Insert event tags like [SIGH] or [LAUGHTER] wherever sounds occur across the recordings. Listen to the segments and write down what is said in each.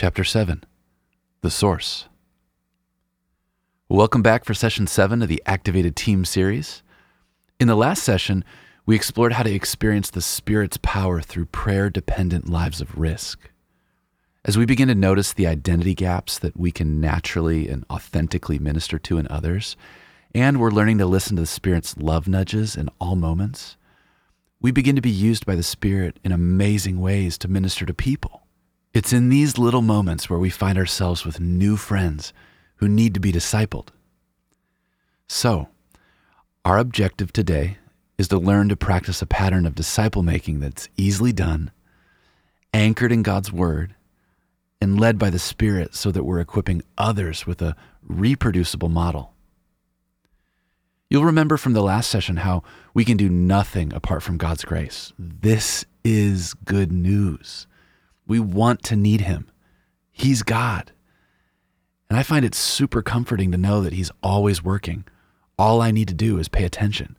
Chapter 7 The Source. Welcome back for session 7 of the Activated Team series. In the last session, we explored how to experience the Spirit's power through prayer dependent lives of risk. As we begin to notice the identity gaps that we can naturally and authentically minister to in others, and we're learning to listen to the Spirit's love nudges in all moments, we begin to be used by the Spirit in amazing ways to minister to people. It's in these little moments where we find ourselves with new friends who need to be discipled. So, our objective today is to learn to practice a pattern of disciple making that's easily done, anchored in God's Word, and led by the Spirit so that we're equipping others with a reproducible model. You'll remember from the last session how we can do nothing apart from God's grace. This is good news. We want to need him. He's God. And I find it super comforting to know that he's always working. All I need to do is pay attention.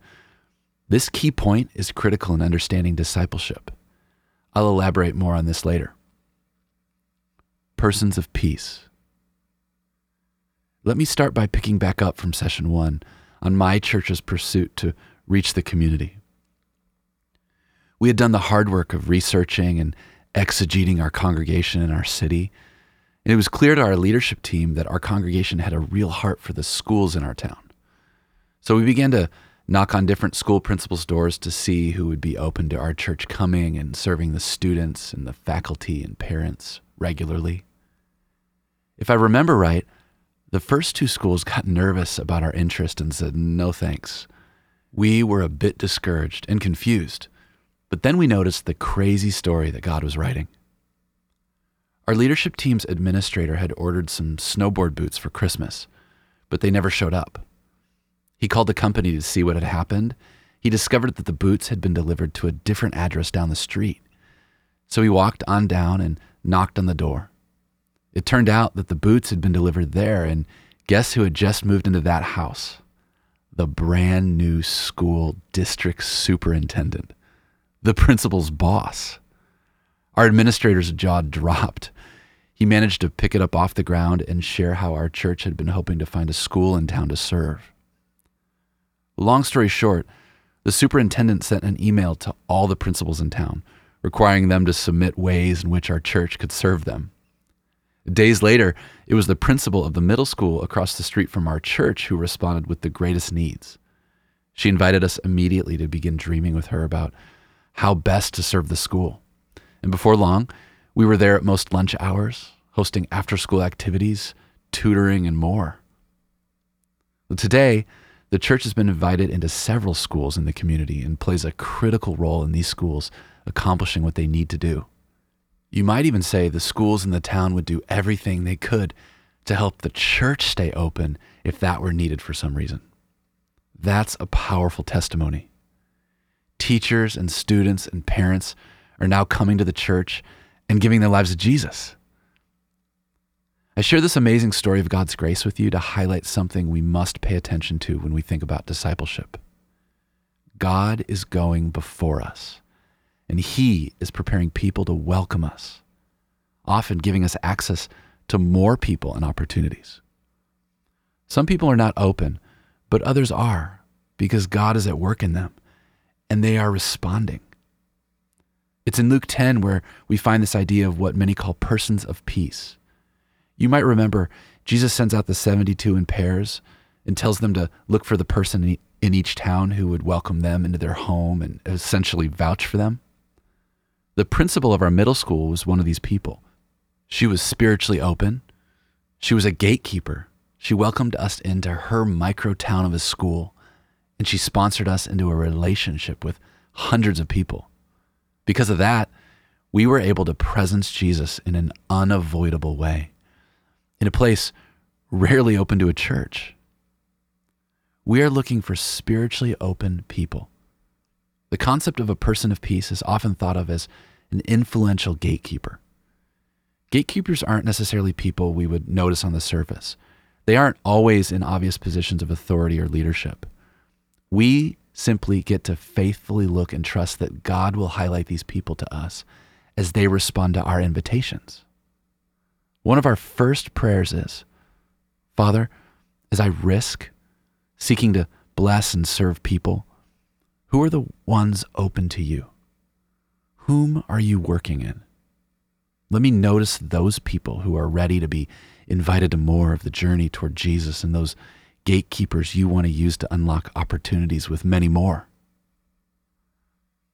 This key point is critical in understanding discipleship. I'll elaborate more on this later. Persons of peace. Let me start by picking back up from session one on my church's pursuit to reach the community. We had done the hard work of researching and exegeting our congregation and our city. And it was clear to our leadership team that our congregation had a real heart for the schools in our town. So we began to knock on different school principals' doors to see who would be open to our church coming and serving the students and the faculty and parents regularly. If I remember right, the first two schools got nervous about our interest and said, no thanks. We were a bit discouraged and confused. But then we noticed the crazy story that God was writing. Our leadership team's administrator had ordered some snowboard boots for Christmas, but they never showed up. He called the company to see what had happened. He discovered that the boots had been delivered to a different address down the street. So he walked on down and knocked on the door. It turned out that the boots had been delivered there, and guess who had just moved into that house? The brand new school district superintendent the principal's boss. Our administrator's jaw dropped. He managed to pick it up off the ground and share how our church had been hoping to find a school in town to serve. Long story short, the superintendent sent an email to all the principals in town, requiring them to submit ways in which our church could serve them. Days later, it was the principal of the middle school across the street from our church who responded with the greatest needs. She invited us immediately to begin dreaming with her about how best to serve the school. And before long, we were there at most lunch hours, hosting after school activities, tutoring, and more. Today, the church has been invited into several schools in the community and plays a critical role in these schools accomplishing what they need to do. You might even say the schools in the town would do everything they could to help the church stay open if that were needed for some reason. That's a powerful testimony teachers and students and parents are now coming to the church and giving their lives to Jesus. I share this amazing story of God's grace with you to highlight something we must pay attention to when we think about discipleship. God is going before us, and He is preparing people to welcome us, often giving us access to more people and opportunities. Some people are not open, but others are because God is at work in them and they are responding. It's in Luke 10 where we find this idea of what many call persons of peace. You might remember Jesus sends out the 72 in pairs and tells them to look for the person in each town who would welcome them into their home and essentially vouch for them. The principal of our middle school was one of these people. She was spiritually open. She was a gatekeeper. She welcomed us into her micro town of a school and she sponsored us into a relationship with hundreds of people. Because of that, we were able to presence Jesus in an unavoidable way, in a place rarely open to a church. We are looking for spiritually open people. The concept of a person of peace is often thought of as an influential gatekeeper. Gatekeepers aren't necessarily people we would notice on the surface. They aren't always in obvious positions of authority or leadership. We simply get to faithfully look and trust that God will highlight these people to us as they respond to our invitations. One of our first prayers is Father, as I risk seeking to bless and serve people, who are the ones open to you? Whom are you working in? Let me notice those people who are ready to be invited to more of the journey toward Jesus and those gatekeepers you want to use to unlock opportunities with many more.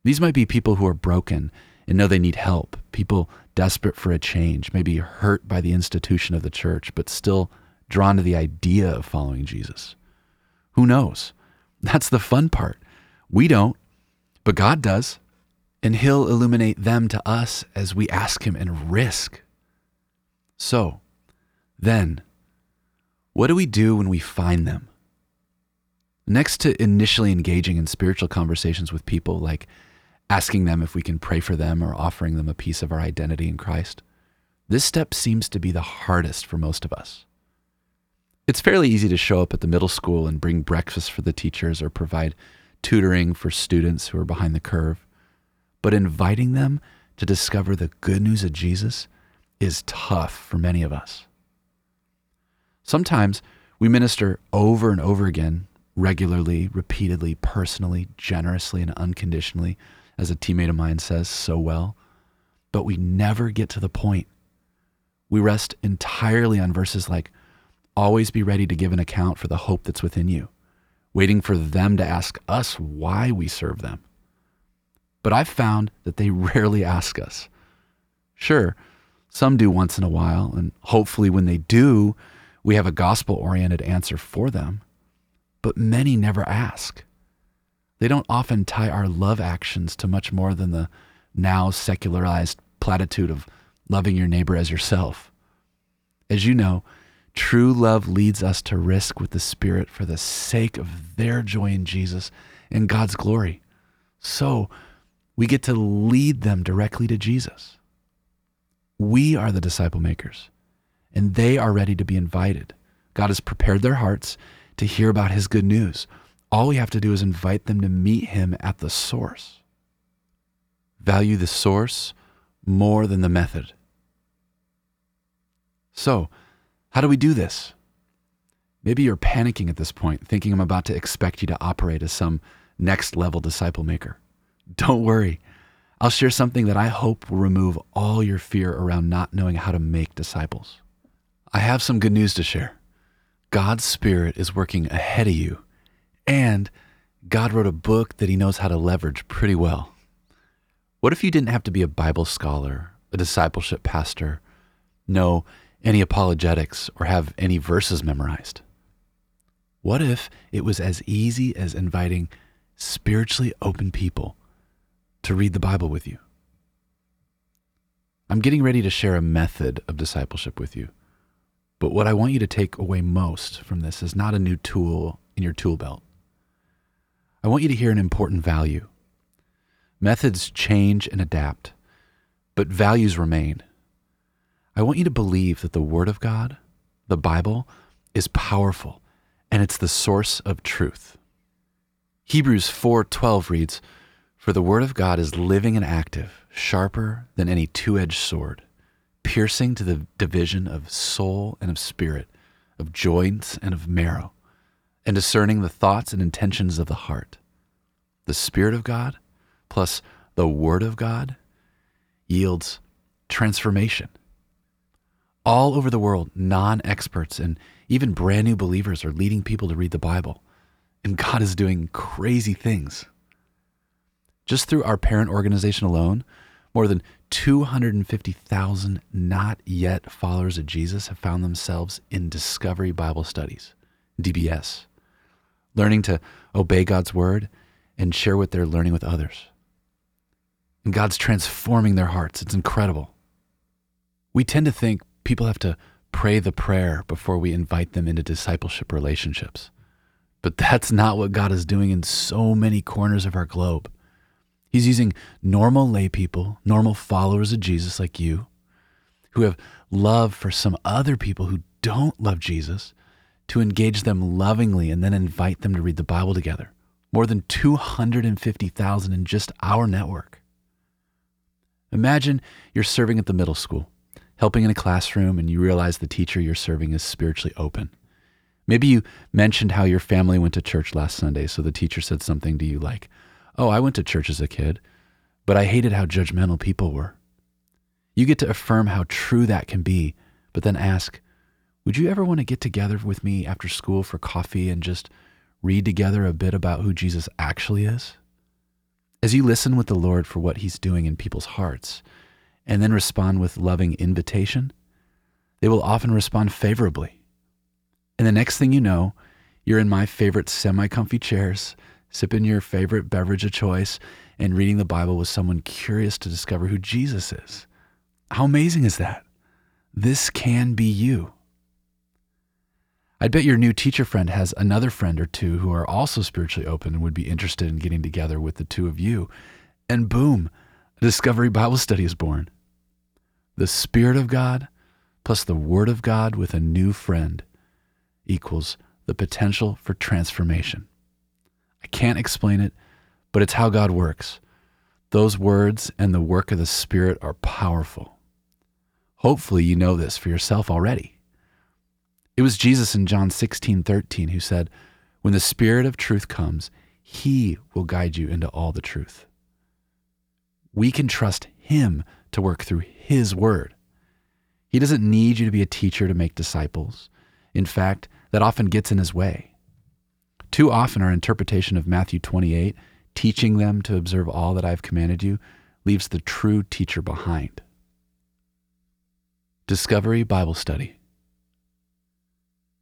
These might be people who are broken and know they need help, people desperate for a change, maybe hurt by the institution of the church, but still drawn to the idea of following Jesus. Who knows? That's the fun part. We don't, but God does. And He'll illuminate them to us as we ask Him and risk. So, then, what do we do when we find them? Next to initially engaging in spiritual conversations with people, like asking them if we can pray for them or offering them a piece of our identity in Christ, this step seems to be the hardest for most of us. It's fairly easy to show up at the middle school and bring breakfast for the teachers or provide tutoring for students who are behind the curve. But inviting them to discover the good news of Jesus is tough for many of us. Sometimes we minister over and over again, regularly, repeatedly, personally, generously, and unconditionally, as a teammate of mine says so well, but we never get to the point. We rest entirely on verses like, Always be ready to give an account for the hope that's within you, waiting for them to ask us why we serve them. But I've found that they [LAUGHS] rarely ask us. Sure, some do once in a while, and hopefully when they do, we have a gospel oriented answer for them. But many never ask. They don't often tie our love actions to much more than the now secularized platitude of loving your neighbor as yourself. As you know, True love leads us to risk with the Spirit for the sake of their joy in Jesus and God's glory. So we get to lead them directly to Jesus. We are the disciple makers, and they are ready to be invited. God has prepared their hearts to hear about his good news. All we have to do is invite them to meet him at the source. Value the source more than the method. So, how do we do this? Maybe you're panicking at this point, thinking I'm about to expect you to operate as some next level disciple maker. Don't worry. I'll share something that I hope will remove all your fear around not knowing how to make disciples. I have some good news to share. God's Spirit is working ahead of you, and God wrote a book that He knows how to leverage pretty well. What if you didn't have to be a Bible scholar, a discipleship pastor, know any apologetics or have any verses memorized? What if it was as easy as inviting spiritually open people to read the Bible with you? I'm getting ready to share a method of discipleship with you. But what I want you to take away most from this is not a new tool in your tool belt. I want you to hear an important value. Methods change and adapt, but values remain. I want you to believe that the Word of God, the Bible, is powerful and it's the source of truth. Hebrews 4:12 reads, "For the word of God is living and active, sharper than any two-edged sword, piercing to the division of soul and of spirit, of joints and of marrow, and discerning the thoughts and intentions of the heart." The spirit of God plus the word of God yields transformation all over the world, non experts and even brand new believers are leading people to read the Bible. And God is doing crazy things. Just through our parent organization alone, more than 250,000 not yet followers of Jesus have found themselves in Discovery Bible Studies, DBS, learning to obey God's word and share what they're learning with others. And God's transforming their hearts. It's incredible. We tend to think people have to pray the prayer before we invite them into discipleship relationships. But that's not what God is doing in so many corners of our globe. He's using normal lay people, normal followers of Jesus like you, who have love for some other people who don't love Jesus, to engage them lovingly and then invite them to read the Bible together. More than 250,000 in just our network. Imagine you're serving at the middle school helping in a classroom and you realize the teacher you're serving is spiritually open. Maybe you mentioned how your family went to church last Sunday, so the teacher said something to you like, Oh, I went to church as a kid, but I hated how judgmental people were. You get to affirm how true that can be, but then ask, Would you ever want to get together with me after school for coffee and just read together a bit about who Jesus actually is? As you listen with the Lord for what He's doing in people's hearts, and then respond with loving invitation, they will often respond favorably and the next thing you know, you're in my favorite semi comfy chairs, sipping your favorite beverage of choice, and reading the Bible with someone curious to discover who Jesus is. How amazing is that? This can be you. I'd bet your new teacher friend has another friend or two who are also spiritually open and would be interested in getting together with the two of you. And boom, a Discovery Bible study is born. The Spirit of God plus the Word of God with a new friend equals the potential for transformation. I can't explain it, but it's how God works. Those words and the work of the Spirit are powerful. Hopefully, you know this for yourself already. It was Jesus in John 16 13 who said, When the Spirit of truth comes, he will guide you into all the truth. We can trust him to work through his word. He doesn't need you to be a teacher to make disciples. In fact, that often gets in his way. Too often, our interpretation of Matthew 28, teaching them to observe all that I've commanded you, leaves the true teacher behind. Discovery Bible Study.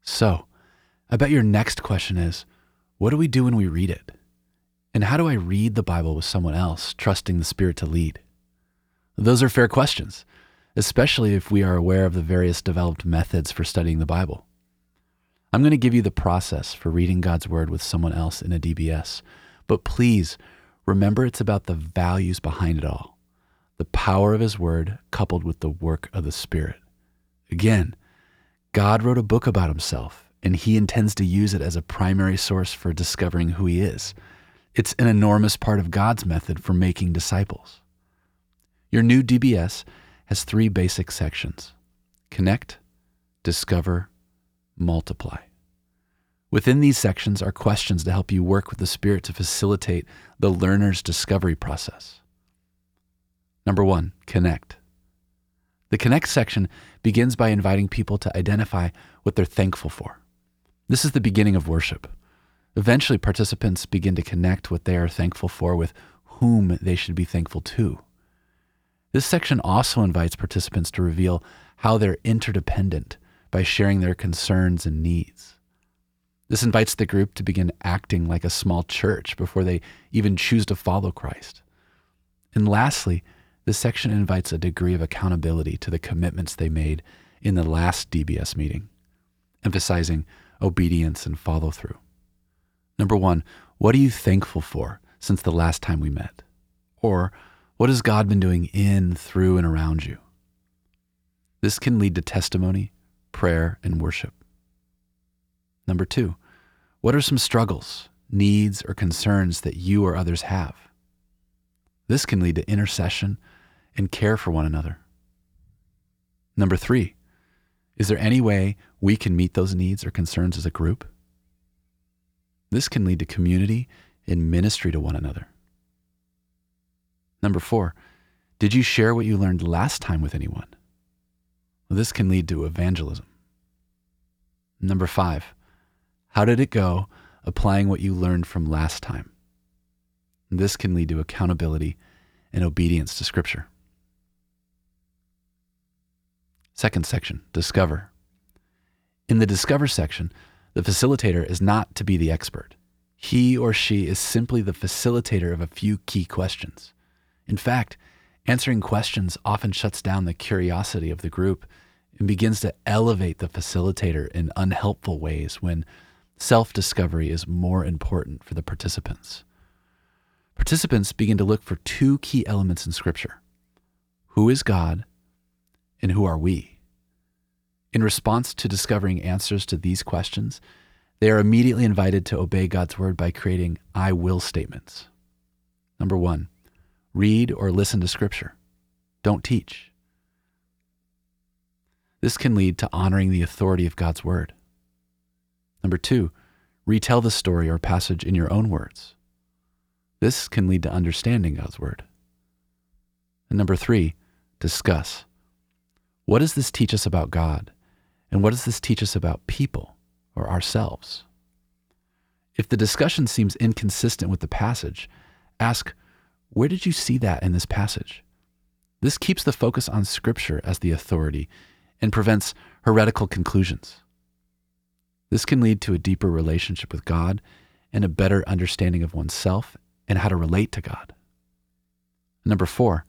So, I bet your next question is what do we do when we read it? And how do I read the Bible with someone else, trusting the Spirit to lead? Those are fair questions, especially if we are aware of the various developed methods for studying the Bible. I'm going to give you the process for reading God's Word with someone else in a DBS. But please remember it's about the values behind it all the power of His Word coupled with the work of the Spirit. Again, God wrote a book about Himself, and He intends to use it as a primary source for discovering who He is. It's an enormous part of God's method for making disciples. Your new DBS has three basic sections connect, discover, multiply. Within these sections are questions to help you work with the Spirit to facilitate the learner's discovery process. Number one, connect. The connect section begins by inviting people to identify what they're thankful for. This is the beginning of worship. Eventually, participants begin to connect what they are thankful for with whom they should be thankful to. This section also invites participants to reveal how they're interdependent by sharing their concerns and needs. This invites the group to begin acting like a small church before they even choose to follow Christ. And lastly, this section invites a degree of accountability to the commitments they made in the last DBS meeting, emphasizing obedience and follow through. Number one, what are you thankful for since the last time we met? Or what has God been doing in, through, and around you? This can lead to testimony prayer, and worship. Number two, what are some struggles, needs, or concerns that you or others have? This can lead to intercession and care for one another. Number three, is there any way we can meet those needs or concerns as a group? This can lead to community and ministry to one another. Number four, did you share what you learned last time with anyone? This can lead to evangelism. Number five, how did it go applying what you learned from last time? This can lead to accountability and obedience to Scripture. Second section, discover. In the discover section, the facilitator is not to be the expert. He or she is simply the facilitator of a few key questions. In fact, Answering questions often shuts down the curiosity of the group and begins to elevate the facilitator in unhelpful ways when self discovery is more important for the participants. Participants begin to look for two key elements in Scripture who is God and who are we? In response to discovering answers to these questions, they are immediately invited to obey God's word by creating I will statements. Number one, Read or listen to Scripture. Don't teach. This can lead to honoring the authority of God's word. Number two, retell the story or passage in your own words. This can lead to understanding God's word. And number three, discuss. What does this teach us about God? And what does this teach us about people or ourselves? If the discussion seems inconsistent with the passage, ask, Where did you see that in this passage? This keeps the focus on Scripture as the authority and prevents heretical conclusions. This can lead to a deeper relationship with God and a better understanding of oneself and how to relate to God. Number four,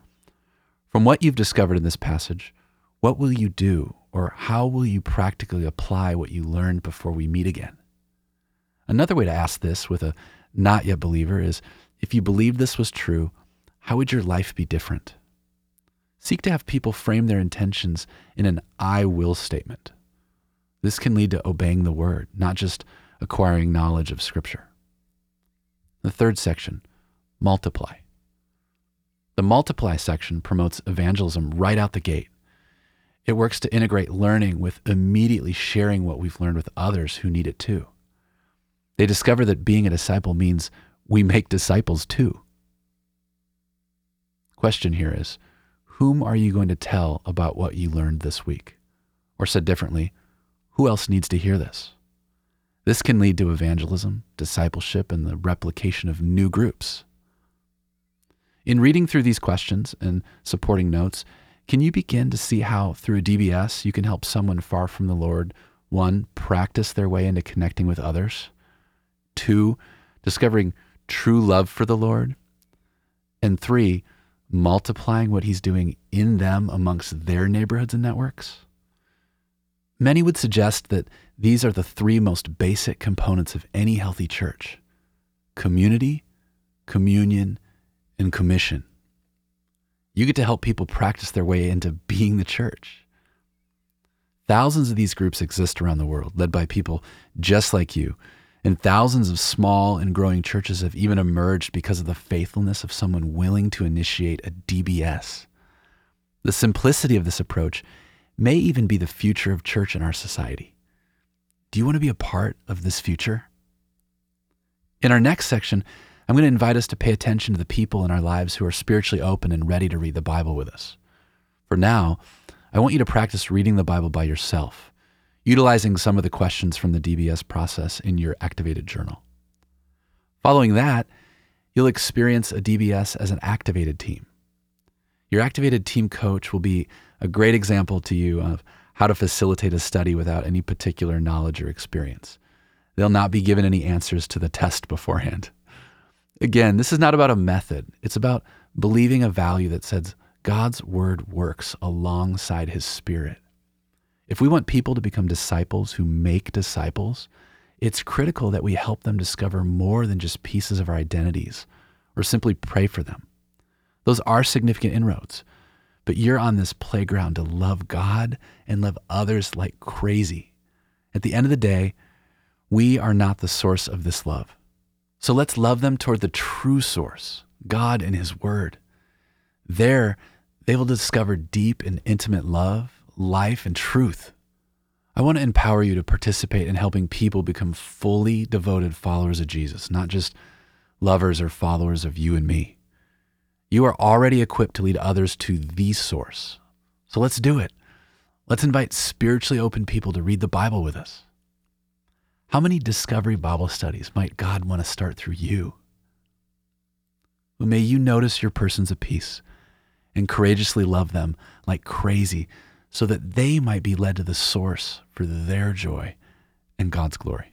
from what you've discovered in this passage, what will you do or how will you practically apply what you learned before we meet again? Another way to ask this with a not yet believer is if you believed this was true, how would your life be different? Seek to have people frame their intentions in an I will statement. This can lead to obeying the word, not just acquiring knowledge of Scripture. The third section, multiply. The multiply section promotes evangelism right out the gate. It works to integrate learning with immediately sharing what we've learned with others who need it too. They discover that being a disciple means we make disciples too. Question here is Whom are you going to tell about what you learned this week? Or said differently, who else needs to hear this? This can lead to evangelism, discipleship, and the replication of new groups. In reading through these questions and supporting notes, can you begin to see how, through DBS, you can help someone far from the Lord, one, practice their way into connecting with others, two, discovering true love for the Lord, and three, multiplying what He's doing in them amongst their neighborhoods and networks? Many would suggest that these are the three most basic components of any healthy church community, communion, and commission. You get to help people practice their way into being the church. Thousands of these groups exist around the world, led by people just like you. And thousands of small and growing churches have even emerged because of the faithfulness of someone willing to initiate a DBS. The simplicity of this approach may even be the future of church in our society. Do you want to be a part of this future? In our next section, I'm going to invite us to pay attention to the people in our lives who are spiritually open and ready to read the Bible with us. For now, I want you to practice reading the Bible by yourself, utilizing some of the questions from the DBS process in your activated journal. Following that, you'll experience a DBS as an activated team. Your activated team coach will be a great example to you of how to facilitate a study without any particular knowledge or experience. They'll not be given any answers to the test beforehand. Again, this is not about a method, it's about believing a value that says God's word works alongside his spirit. If we want people to become disciples who make disciples, it's critical that we help them discover more than just pieces of our identities or simply pray for them. Those are significant inroads, but you're on this playground to love God and love others like crazy. At the end of the day, we are not the source of this love. So let's love them toward the true source, God and His Word. There, they will discover deep and intimate love, life, and truth. I want to empower you to participate in helping people become fully devoted followers of Jesus, not just lovers or followers of you and me. You are already equipped to lead others to the source. So let's do it. Let's invite spiritually open people to read the Bible with us. How many discovery Bible studies might God want to start through you? May you notice your persons of peace and courageously love them like crazy so that they might be led to the source for their joy and God's glory.